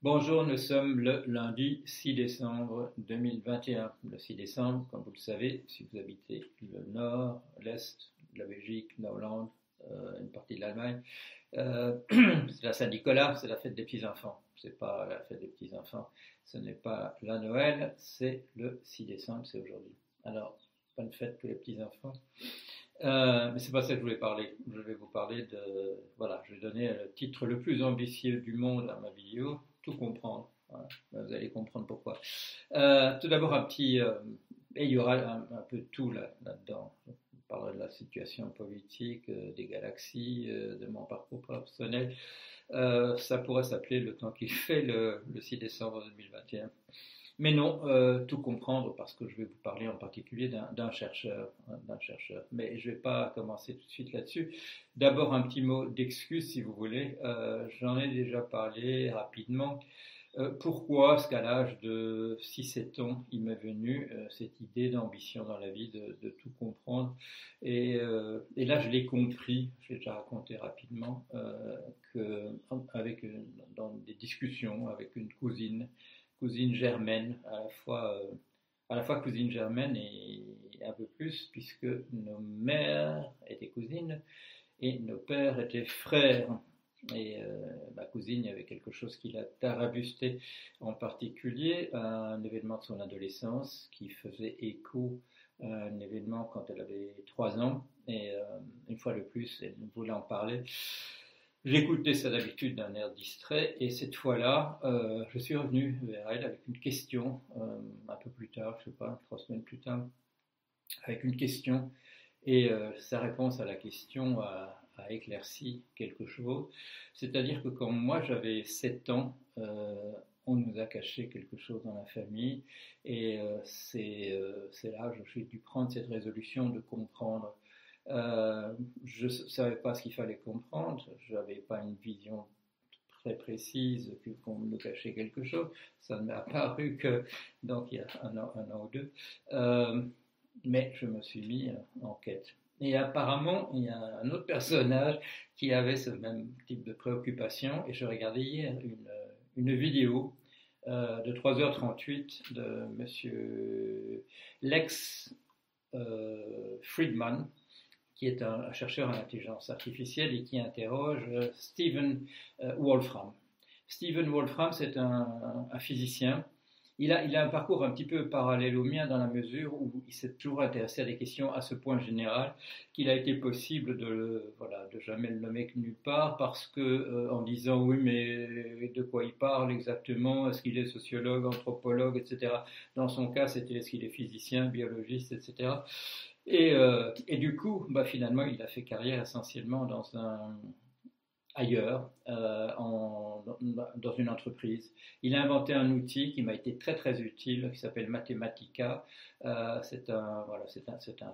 Bonjour, nous sommes le lundi 6 décembre 2021. Le 6 décembre, comme vous le savez, si vous habitez le nord, l'est la Belgique, la Hollande, euh, une partie de l'Allemagne, euh, c'est la Saint-Nicolas, c'est la fête des petits-enfants. Ce n'est pas la fête des petits-enfants, ce n'est pas la Noël, c'est le 6 décembre, c'est aujourd'hui. Alors, bonne fête pour les petits-enfants. Euh, mais c'est pas ça que je voulais parler. Je vais vous parler de. Voilà, je vais donner le titre le plus ambitieux du monde à ma vidéo comprendre. Vous allez comprendre pourquoi. Euh, tout d'abord, un petit. Euh, et il y aura un, peu tout là-dedans. on parlera de la situation politique, euh, des galaxies, de mon parcours personnel. ça pourrait s'appeler Le temps qu'il fait le, 6 décembre 2021. Mais non, tout comprendre parce que je vais vous parler en particulier d'un chercheur, d'un chercheur. Mais je ne vais pas commencer tout de suite là-dessus. D'abord un petit mot d'excuse si vous voulez. J'en ai déjà parlé rapidement. pourquoi est-ce qu'à l'âge de 6-7 ans, il m'est venu cette idée d'ambition dans la vie, de, tout comprendre? Et, et, là, je l'ai compris, j'ai déjà raconté rapidement, que, avec, dans des discussions avec une cousine cousine germaine, à la fois, euh, à la fois cousine germaine et, un peu plus, puisque nos mères étaient cousines et nos pères étaient frères. Et euh, ma cousine, il y avait quelque chose qui l'a tarabusté en particulier, un événement de son adolescence qui faisait écho à un événement quand elle avait trois ans. Et euh, une fois de plus, elle voulait en parler. J'écoutais ça d'habitude d'un air distrait et cette fois-là, euh, je suis revenu vers elle avec une question, euh, un peu plus tard, je ne sais pas, trois semaines plus tard, avec une question et euh, sa réponse à la question a, éclairci quelque chose. C'est-à-dire que quand moi j'avais 7 ans, on nous a caché quelque chose dans la famille et c'est là que j'ai dû prendre cette résolution de comprendre euh, je ne savais pas ce qu'il fallait comprendre, je n'avais pas une vision très précise qu'on me cachait quelque chose. Ça ne m'est apparu que donc il y a un an, ou deux. Euh, mais je me suis mis en quête. Et apparemment, il y a un autre personnage qui avait ce même type de préoccupation. Et je regardais hier une, vidéo euh, de 3h38 de monsieur Lex Friedman, qui est un, chercheur en intelligence artificielle et qui interroge euh, Stephen euh, Wolfram. Stephen Wolfram, c'est un, physicien. Il a, il a, un parcours un petit peu parallèle au mien dans la mesure où il s'est toujours intéressé à des questions à ce point général qu'il a été possible de, voilà, de jamais le nommer nulle part parce que euh, en disant oui mais de quoi il parle exactement, est-ce qu'il est sociologue, anthropologue, etc. Dans son cas c'était est-ce qu'il est physicien, biologiste, etc. Euh, et, du coup, bah, finalement, il a fait carrière essentiellement dans un, ailleurs, euh, dans une entreprise. Il a inventé un outil qui m'a été très très utile, qui s'appelle Mathematica. Euh, c'est un,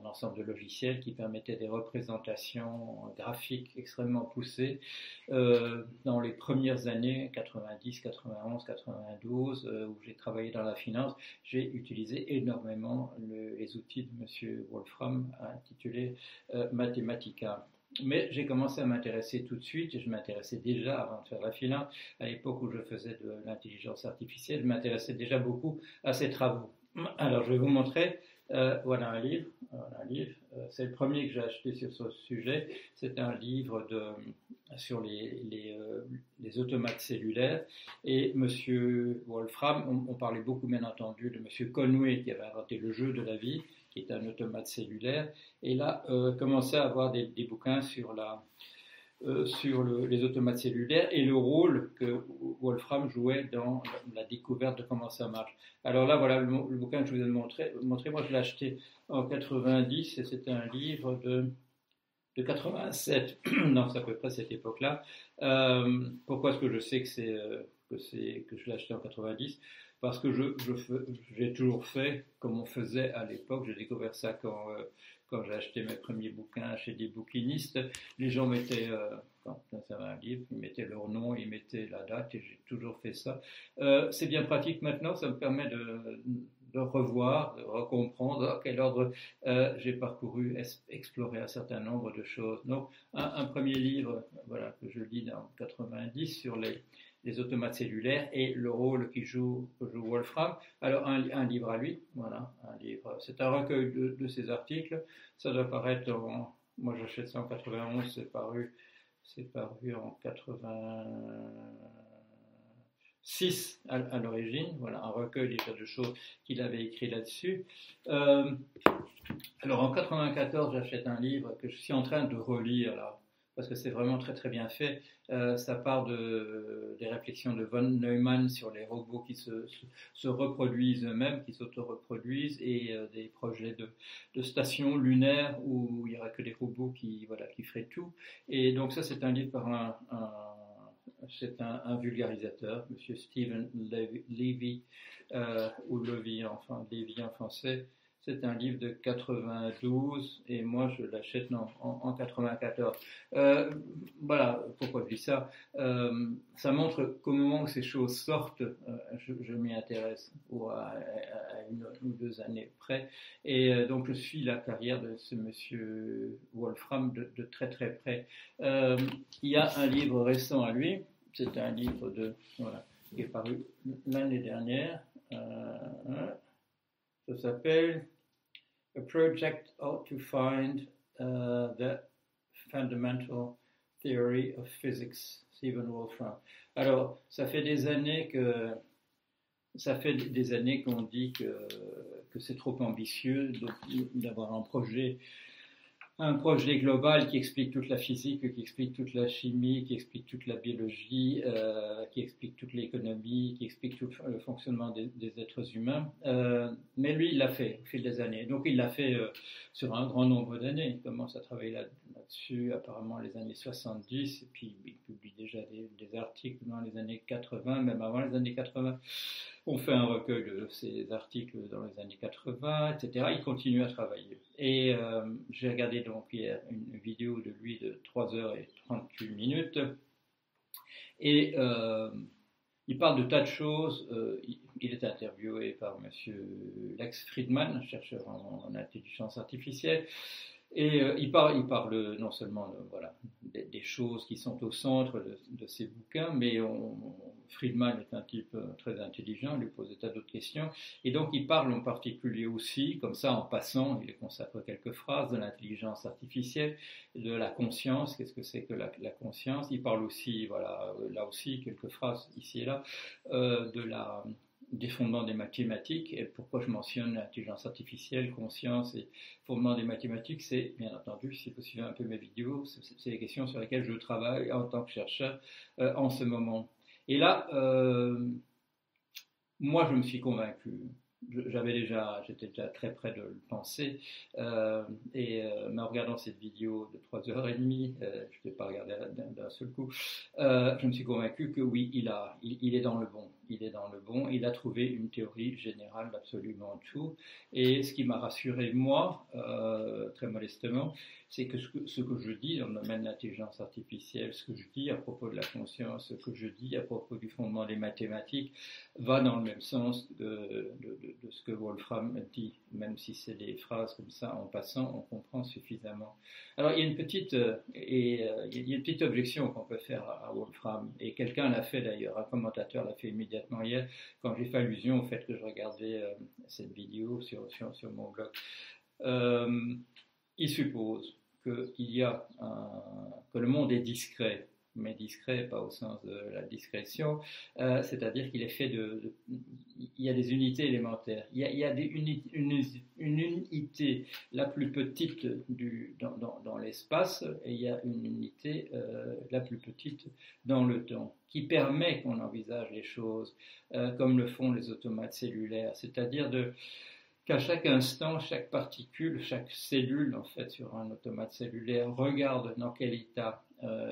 ensemble de logiciels qui permettait des représentations graphiques extrêmement poussées. Euh, dans les premières années, 90, 91, 92, où j'ai travaillé dans la finance, j'ai utilisé énormément les outils de M. Wolfram intitulés Mathematica. Mais j'ai commencé à m'intéresser tout de suite, et je m'intéressais déjà avant de faire la finance, à l'époque où je faisais de l'intelligence artificielle, je m'intéressais déjà beaucoup à ces travaux. Alors je vais vous montrer, euh, voilà un livre, livre. Euh, c'est le premier que j'ai acheté sur ce sujet, c'est un livre sur les, euh, les, automates cellulaires, et M. Wolfram, on, parlait beaucoup bien entendu de M. Conway qui avait inventé le jeu de la vie, qui est un automate cellulaire, et là, euh, commençait à avoir des, bouquins sur, la, euh, sur les automates cellulaires et le rôle que Wolfram jouait dans la découverte de comment ça marche. Alors là, voilà le, bouquin que je vous ai montré. montré moi, je l'ai acheté en 90 et c'était un livre de, de 87. non, c'est à peu près cette époque-là. Euh, pourquoi est-ce que je sais que c'est que je l'ai acheté en 90 parce que je, j'ai toujours fait comme on faisait à l'époque. J'ai découvert ça quand, euh, quand j'ai acheté mes premiers bouquins chez des bouquinistes. Les gens mettaient, euh, quand un livre, ils mettaient leur nom, ils mettaient la date, et j'ai toujours fait ça. Euh, c'est bien pratique maintenant, ça me permet de, revoir, de recomprendre à quel ordre j'ai parcouru, exploré un certain nombre de choses. Donc, un, un, premier livre voilà, que je lis en 90 sur les, les automates cellulaires et le rôle qui joue, Wolfram. Alors un, livre à lui, voilà, un livre. C'est un recueil de, ses articles. Ça doit paraître moi j'achète ça en 91, c'est paru, c'est paru en 86 à, l'origine. Voilà, un recueil déjà de choses qu'il avait écrit là-dessus. Euh, alors en 94, j'achète un livre que je suis en train de relire là parce que c'est vraiment très très bien fait. Euh, ça part de, des réflexions de von Neumann sur les robots qui se, se, reproduisent eux-mêmes, qui s'auto-reproduisent, et euh, des projets de, de, stations lunaires où il n'y aura que des robots qui, voilà, qui feraient tout. Et donc ça c'est un livre par un, c'est un, vulgarisateur, M. Stephen Levy, euh, ou Levy, enfin Levy en français, c'est un livre de 92 et moi je l'achète non, en, 94. Euh, voilà pourquoi je dis ça? Euh, ça montre qu'au moment où ces choses sortent, euh, je, m'y intéresse ou à, une ou deux années près. Et donc je suis la carrière de ce monsieur Wolfram de, très très près. il y a un livre récent à lui. C'est un livre de voilà, qui est paru l'année dernière. Hein. ça s'appelle a project ought to find uh, the fundamental theory of physics, Stephen Wolfram. Alors, ça fait des années que ça fait des années qu'on dit que, que c'est trop ambitieux d'avoir un projet un projet global qui explique toute la physique, qui explique toute la chimie, qui explique toute la biologie, euh, qui explique toute l'économie, qui explique tout le fonctionnement des, êtres humains. Euh, mais lui, il l'a fait au fil des années. Donc il l'a fait euh, sur un grand nombre d'années. Il commence à travailler là-dessus apparemment les années 70, et puis il publie déjà des, des articles dans les années 80, même avant les années 80. On fait un recueil de ses articles dans les années 80, etc. Il continue à travailler. Et euh, j'ai regardé donc hier une vidéo de lui de 3h38 minutes. Et euh, il parle de tas de choses. Euh, il est interviewé par M. Lex Friedman, chercheur en, en intelligence artificielle. Et il, parle, non seulement voilà, des, choses qui sont au centre de, de ses bouquins, mais on, Friedman est un type euh, très intelligent, il lui pose des tas d'autres questions. Et donc il parle en particulier aussi, comme ça en passant, il consacre quelques phrases de l'intelligence artificielle, de la conscience, qu'est-ce que c'est que la, conscience. Il parle aussi, voilà, là aussi quelques phrases ici et là, euh, de la des fondements des mathématiques. Et pourquoi je mentionne l'intelligence artificielle, conscience et fondements des mathématiques, c'est bien entendu, si vous suivez un peu mes vidéos, c'est les questions sur lesquelles je travaille en tant que chercheur euh, en ce moment. Et là, euh, moi, je me suis convaincu j'avais déjà, j'étais déjà très près de le penser. Euh, et euh, en regardant cette vidéo de 3h30, euh, je ne vais pas regarder d'un seul coup, je me suis convaincu que oui, il, a, il, est dans le bon. Il est dans le bon. Il a trouvé une théorie générale d'absolument tout. Et ce qui m'a rassuré, moi, très modestement, c'est que ce, que je dis dans le domaine de l'intelligence artificielle, ce que je dis à propos de la conscience, ce que je dis à propos du fondement des mathématiques, va dans le même sens de, ce que Wolfram dit, même si c'est des phrases comme ça en passant, on comprend suffisamment. Alors il y a une petite, euh, et, euh, il y a une petite objection qu'on peut faire à, Wolfram, et quelqu'un l'a fait d'ailleurs, un commentateur l'a fait immédiatement hier, quand j'ai fait allusion au fait que je regardais euh, cette vidéo sur, sur, sur mon blog. il suppose y a que le monde est discret, mais discret pas au sens de la discrétion, euh, c'est-à-dire qu'il est fait de, il y a des unités élémentaires, il y a, une, unité la plus petite dans, l'espace et il y a une unité euh, la plus petite dans le temps qui permet qu'on envisage les choses euh, comme le font les automates cellulaires, c'est-à-dire qu'à chaque instant, chaque particule, chaque cellule, en fait, sur un automate cellulaire, regarde dans quel état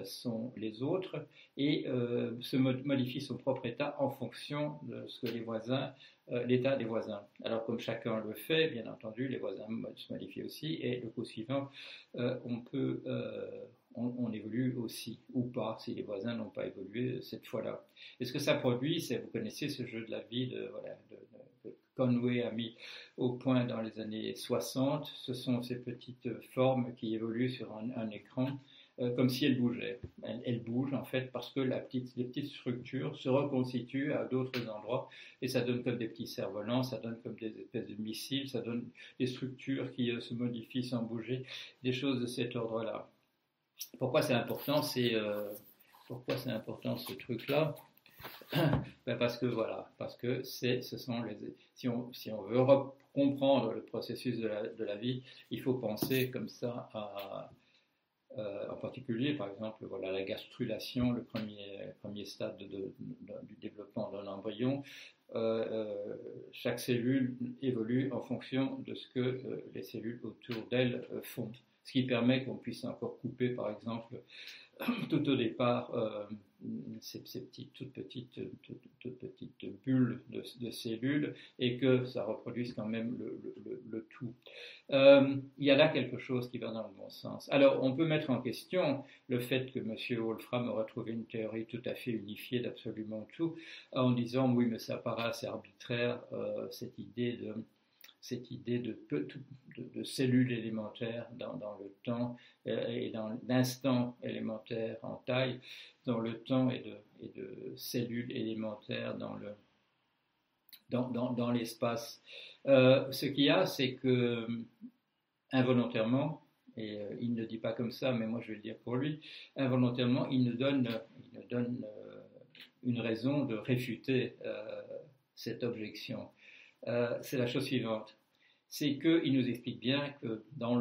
sont les autres et euh, se modifie son propre état en fonction de ce que les voisins, euh, l'état des voisins. Alors, comme chacun le fait, bien entendu, les voisins se modifient aussi et le coup suivant, on peut, on, évolue aussi ou pas si les voisins n'ont pas évolué cette fois-là. Et ce que ça produit, c'est, vous connaissez ce jeu de la vie de, voilà, Conway a mis au point dans les années 60. Ce sont ces petites formes qui évoluent sur un, écran comme si elles bougeaient. Elles, bougent en fait parce que la petite, les petites structures se reconstituent à d'autres endroits et ça donne comme des petits cerfs-volants, ça donne comme des espèces de missiles, ça donne des structures qui se modifient sans bouger, des choses de cet ordre-là. Pourquoi c'est important C'est pourquoi c'est important ce truc-là? Ben Parce que voilà, parce que c'est, ce sont les, si on, si on veut comprendre le processus de la, vie, il faut penser comme ça à, euh, en particulier, par exemple, voilà, la gastrulation, le premier, premier stade de, du développement d'un embryon. Euh, euh, chaque cellule évolue en fonction de ce que les cellules autour d'elle font, ce qui permet qu'on puisse encore couper, par exemple, tout au départ ces, petites, toutes petites, petites bulles de, cellules et que ça reproduise quand même le, tout. Euh, il y a là quelque chose qui va dans le bon sens. Alors, on peut mettre en question le fait que M. Wolfram aurait trouvé une théorie tout à fait unifiée d'absolument tout en disant oui, mais ça paraît assez arbitraire, euh, cette idée de cette idée de, cellules élémentaires dans, le temps euh, et dans l'instant élémentaire en taille, dans le temps et de, cellules élémentaires dans le dans, dans, l'espace. Euh, ce qu'il y a, c'est que involontairement, et euh, il ne dit pas comme ça, mais moi je vais le dire pour lui, involontairement, il il nous donne une raison de réfuter cette objection. Euh, c'est la chose suivante. C'est qu'il nous explique bien que dans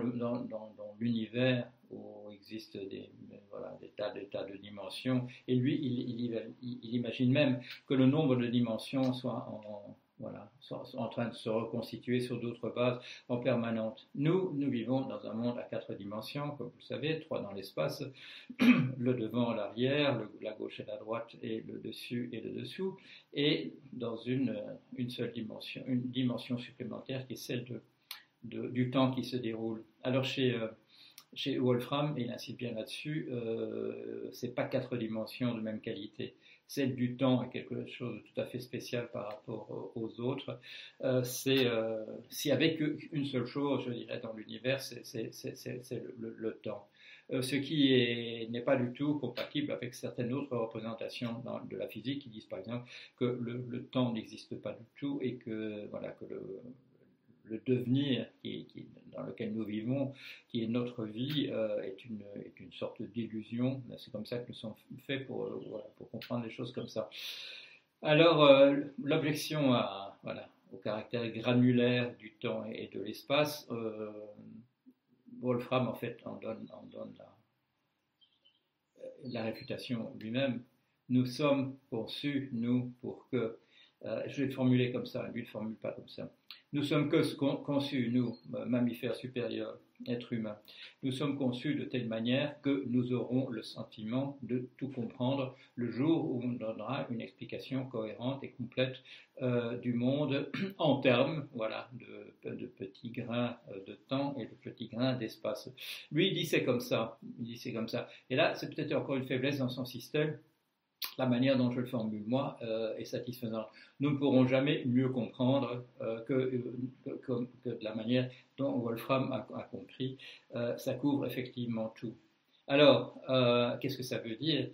l'univers où existent des, tas, des tas de dimensions, et lui, il, imagine même que le nombre de dimensions soit en, voilà, en train de se reconstituer sur d'autres bases en permanente. Nous, nous vivons dans un monde à quatre dimensions, comme vous le savez, trois dans l'espace, le devant, l'arrière, la gauche et la droite, et le dessus et le dessous, et dans une, une seule dimension, une dimension supplémentaire qui est celle de, du temps qui se déroule. Alors chez, euh, chez Wolfram, et il insiste bien là-dessus, euh, c'est pas quatre dimensions de même qualité celle du temps est quelque chose de tout à fait spécial par rapport aux autres. Euh, c'est euh, s'il y avait qu'une seule chose, je dirais, dans l'univers, c'est le, temps. Euh, ce qui n'est pas du tout compatible avec certaines autres représentations de la physique qui disent par exemple que le, temps n'existe pas du tout et que voilà que le devenir qui, dans lequel nous vivons, qui est notre vie, euh, est, une, sorte d'illusion. C'est comme ça que nous sommes faits pour, euh, comprendre les choses comme ça. Alors, euh, l'objection au caractère granulaire du temps et, de l'espace, Wolfram en fait en donne, la, la réfutation lui-même. Nous sommes conçus, nous, pour que je vais le formuler comme ça, lui ne le formule pas comme ça. Nous sommes conçus, nous, mammifères supérieurs, êtres humains, nous sommes conçus de telle manière que nous aurons le sentiment de tout comprendre le jour où on donnera une explication cohérente et complète euh, du monde en termes voilà, de, de, petits grains euh, de temps et de petits grains d'espace. Lui, il dit c'est comme ça. Il dit c'est comme ça. Et là, c'est peut-être encore une faiblesse dans son système la manière dont je le formule moi euh, est satisfaisante. Nous ne pourrons jamais mieux comprendre euh, que, que, de la manière dont Wolfram a, compris. Euh, ça couvre effectivement tout. Alors, qu'est-ce que ça veut dire?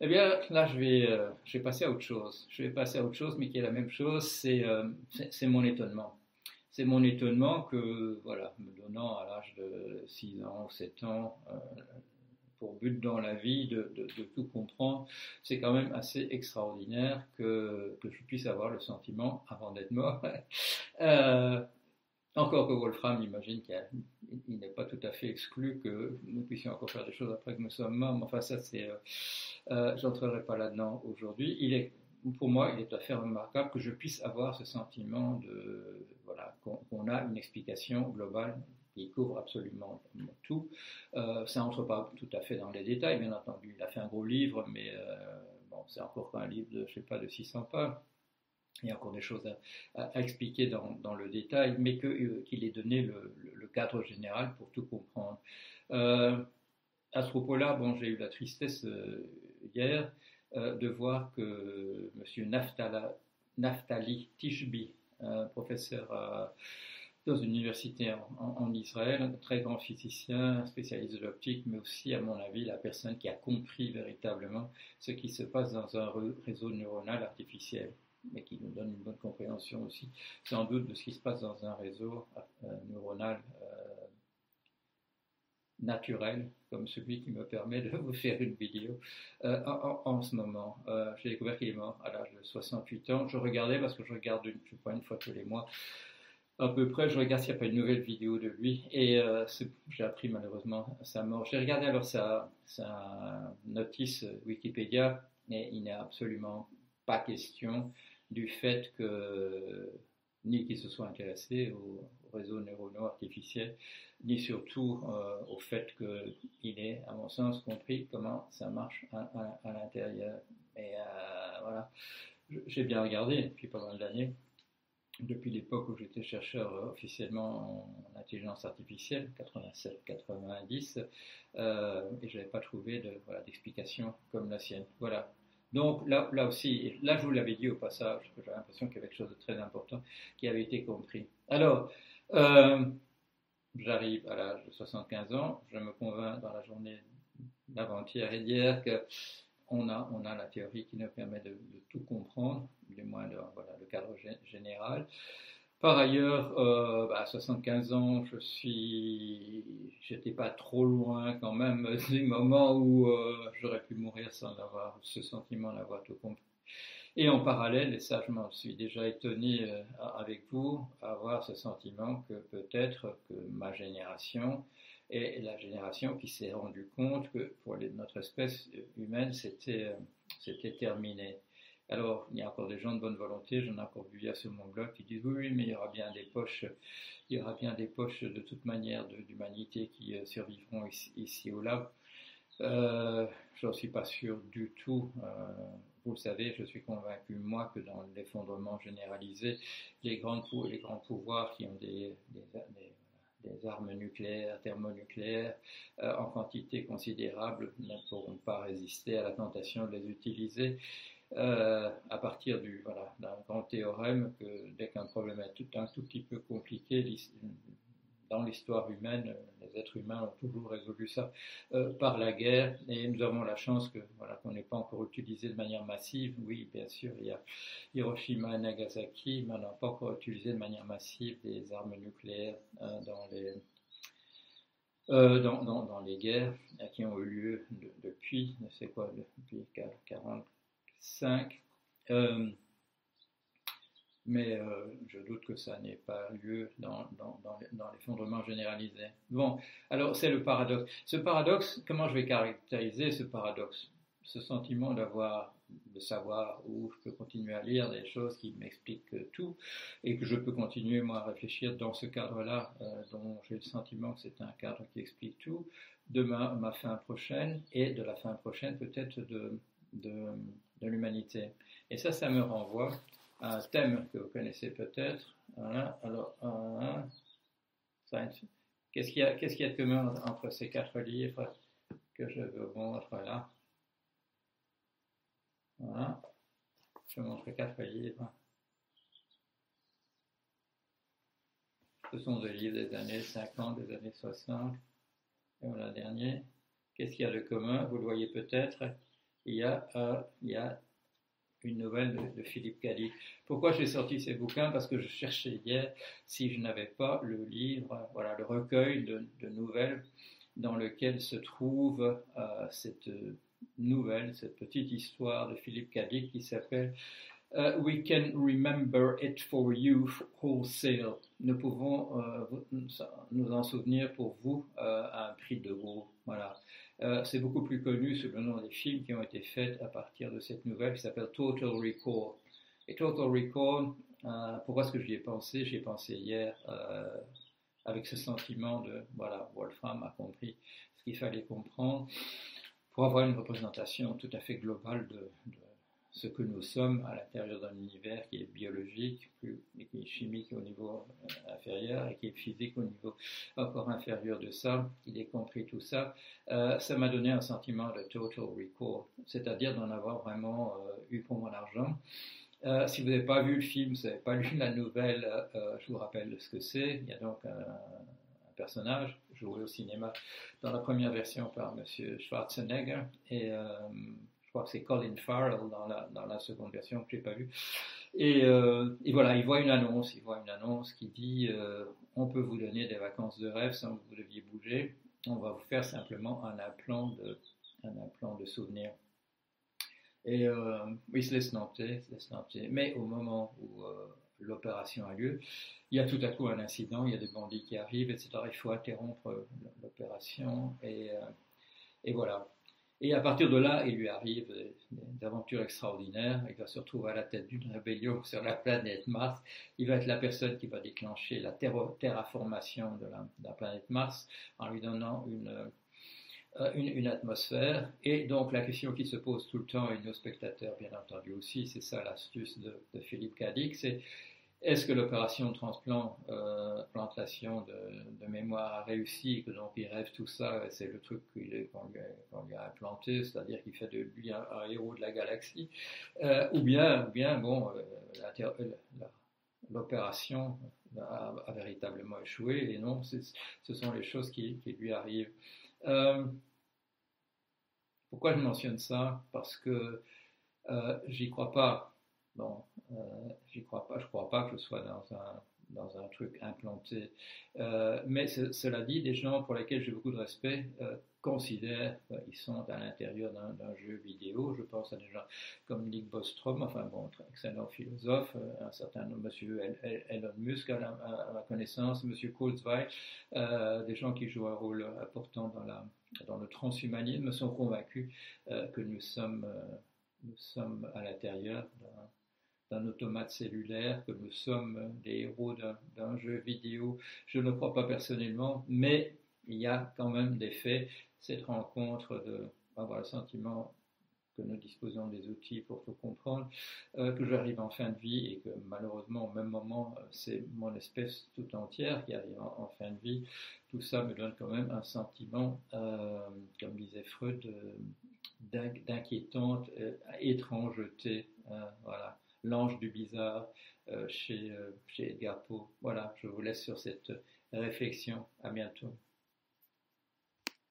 Eh bien, là, je vais, je vais passer à autre chose. Je vais passer à autre chose, mais qui est la même chose, c'est mon étonnement. C'est mon étonnement que, voilà, me donnant à l'âge de 6 ans, 7 ans, pour but dans la vie de, tout comprendre, c'est quand même assez extraordinaire que, je puisse avoir le sentiment, avant d'être mort, euh, encore que Wolfram imagine qu'il n'est pas tout à fait exclu que nous puissions encore faire des choses après que nous sommes morts, mais enfin ça c'est... Euh, euh, j'entrerai pas là-dedans aujourd'hui. Il est, pour moi, il est tout à fait remarquable que je puisse avoir ce sentiment de, voilà, qu'on a une explication globale qui couvre absolument tout. Euh, ça n'entre pas tout à fait dans les détails, bien entendu. Il a fait un gros livre, mais euh, bon, c'est encore un livre de, je sais pas, de 600 pages. Il y a encore des choses à, expliquer dans, le détail, mais euh, qu'il ait donné le, cadre général pour tout comprendre. à ce propos-là, bon, j'ai eu la tristesse hier de voir que M. Naftali Tishbi, professeur dans une université en, Israël, un très grand physicien, spécialiste de l'optique, mais aussi, à mon avis, la personne qui a compris véritablement ce qui se passe dans un réseau neuronal artificiel, mais qui nous donne une bonne compréhension aussi, sans doute, de ce qui se passe dans un réseau euh, neuronal euh, naturel, comme celui qui me permet de vous faire une vidéo euh, en, ce moment. J'ai découvert qu'il est mort à l'âge de 68 ans. Je regardais, parce que je regarde une, fois tous les mois, à peu près, je regarde s'il n'y a pas une nouvelle vidéo de lui. Et euh, j'ai appris malheureusement sa mort. J'ai regardé alors sa, notice Wikipédia, et il n'est absolument pas question du fait que ni qu'il se soit intéressé au, réseau neuronaux artificiel, ni surtout euh, au fait qu'il ait, à mon sens, compris comment ça marche à, l'intérieur. Et euh, voilà, j'ai bien regardé depuis pas mal d'années depuis l'époque où j'étais chercheur euh, officiellement en intelligence artificielle, 87-90, euh, et je n'avais pas trouvé d'explication de, comme la sienne. Voilà. Donc là, là aussi, là je vous l'avais dit au passage, j'avais l'impression qu'il y avait quelque chose de très important qui avait été compris. Alors, euh, j'arrive à l'âge de 75 ans, je me convainc dans la journée d'avant-hier et d'hier que on a, on a la théorie qui nous permet de, tout comprendre, du moins voilà, le cadre général. Par ailleurs, euh, bah, à 75 ans, je suis, j'étais pas trop loin quand même du moment où euh, j'aurais pu mourir sans avoir ce sentiment d'avoir tout compris. Et en parallèle, et ça je m'en suis déjà étonné euh, avec vous, avoir ce sentiment que peut-être que ma génération et la génération qui s'est rendue compte que pour notre espèce humaine, c'était terminé. Alors, il y a encore des gens de bonne volonté, j'en ai encore vu à ce mon blog qui disent oui, mais il y aura bien des poches, il y aura bien des poches de toute manière d'humanité qui euh, survivront ici, au lab. Euh, je n'en suis pas sûr du tout. Euh, vous le savez, je suis convaincu, moi, que dans l'effondrement généralisé, les, grands pouvoirs qui ont des armes nucléaires, thermonucléaires, euh, en quantité considérable ne pourront pas résister à la tentation de les utiliser. Euh, à partir du voilà d'un grand théorème que dès qu'un problème est tout, un tout petit peu compliqué, dans l'histoire humaine, les êtres humains ont toujours résolu ça euh, par la guerre, et nous avons la chance que voilà qu'on n'ait pas encore utilisé de manière massive. Oui, bien sûr, il y a Hiroshima et Nagasaki, mais on n'a pas encore utilisé de manière massive des armes nucléaires euh, dans les euh, dans, dans, les guerres qui ont eu lieu depuis, c'est quoi, depuis 1945 mais euh, je doute que ça n'ait pas lieu dans, dans, dans, l'effondrement généralisé. Bon, alors c'est le paradoxe. Ce paradoxe, comment je vais caractériser ce paradoxe? Ce sentiment d'avoir, de savoir où je peux continuer à lire des choses qui m'expliquent tout et que je peux continuer moi à réfléchir dans ce cadre-là euh, dont j'ai le sentiment que c'est un cadre qui explique tout, de ma, fin prochaine et de la fin prochaine peut-être de, de l'humanité. Et ça, ça me renvoie un thème que vous connaissez peut-être. Alors, qu'est-ce qu'il y, a, de commun entre ces quatre livres que je vous montre là? Voilà. Je montre quatre livres. Ce sont des livres des années 50, des années 60. Et voilà dernier. Qu'est-ce qu'il y a de commun? Vous le voyez peut-être. Il y a, euh, il y a une nouvelle de, Philippe Cady. Pourquoi j'ai sorti ces bouquins? Parce que je cherchais hier si je n'avais pas le livre, voilà, le recueil de, nouvelles dans lequel se trouve euh, cette nouvelle, cette petite histoire de Philippe Cady qui s'appelle euh, We can remember it for you wholesale. Nous pouvons euh, nous en souvenir pour vous à un prix de gros. Voilà. Euh, c'est beaucoup plus connu sous le nom des films qui ont été faits à partir de cette nouvelle qui s'appelle Total Recall. Et Total Recall, euh, pourquoi est-ce que j'y ai pensé J'y ai pensé hier euh, avec ce sentiment de, voilà, Wolfram a compris ce qu'il fallait comprendre pour avoir une représentation tout à fait globale de ce que nous sommes à l'intérieur d'un univers qui est biologique, qui est chimique au niveau euh, inférieur et qui est physique au niveau encore inférieur de ça, il est compris tout ça, euh, ça m'a donné un sentiment de total recall, c'est-à-dire d'en avoir vraiment euh, eu pour mon argent. Euh, si vous n'avez pas vu le film, vous n'avez pas lu la nouvelle, euh, je vous rappelle ce que c'est. Il y a donc un, personnage joué au cinéma dans la première version par M. Schwarzenegger et crois que c'est Colin Farrell dans la, seconde version que je n'ai pas vue. Et, et, voilà, il voit une annonce, il voit une annonce qui dit on peut vous donner des vacances de rêve sans que vous deviez bouger. On va vous faire simplement un implant de, un implant de souvenirs. Et euh, il se laisse tenter, se laisse tenter. Mais au moment où euh, l'opération a lieu, il y a tout à coup un incident, il y a des bandits qui arrivent, etc. Il faut interrompre l'opération. Euh, et, voilà. Et à partir de là, il lui arrive des, aventures extraordinaires. Il va se retrouver à la tête d'une rébellion sur la planète Mars. Il va être la personne qui va déclencher la terraformation de la, planète Mars en lui donnant une euh, une, atmosphère. Et donc la question qui se pose tout le temps, et nos spectateurs bien entendu aussi, c'est ça l'astuce de, Philippe Cadic, c'est est-ce que l'opération de transplantation euh, de, mémoire a réussi, que donc il rêve tout ça, c'est le truc qu'on lui, a implanté, c'est-à-dire qu'il fait de lui un, héros de la galaxie, euh, ou bien, bien bon, l'opération a, véritablement échoué, et non, ce sont les choses qui, lui arrivent. Euh, pourquoi je mentionne ça? Parce que euh, j'y crois pas. Bon, euh, j'y crois pas. Je crois pas que je sois dans un dans un truc implanté. Euh, mais cela dit, des gens pour lesquels j'ai beaucoup de respect euh, considèrent qu'ils sont à l'intérieur d'un jeu vidéo. Je pense à des gens comme Nick Bostrom, enfin bon, excellent philosophe, euh, un certain Monsieur Elon Musk à, ma connaissance, Monsieur Kurzweil, des gens qui jouent un rôle important dans, la, dans le transhumanisme sont convaincus que nous sommes, nous sommes à l'intérieur d'un d'un automate cellulaire, que nous sommes des héros d'un jeu vidéo. Je ne crois pas personnellement, mais il y a quand même des faits. Cette rencontre de avoir le sentiment que nous disposons des outils pour tout comprendre, euh, que j'arrive en fin de vie et que malheureusement au même moment c'est mon espèce tout entière qui arrive en, fin de vie, tout ça me donne quand même un sentiment, euh, comme disait Freud, euh, d'inquiétante étrangeté. voilà l'ange du bizarre euh, chez, euh, chez Edgar Poe. Voilà, je vous laisse sur cette réflexion. À bientôt.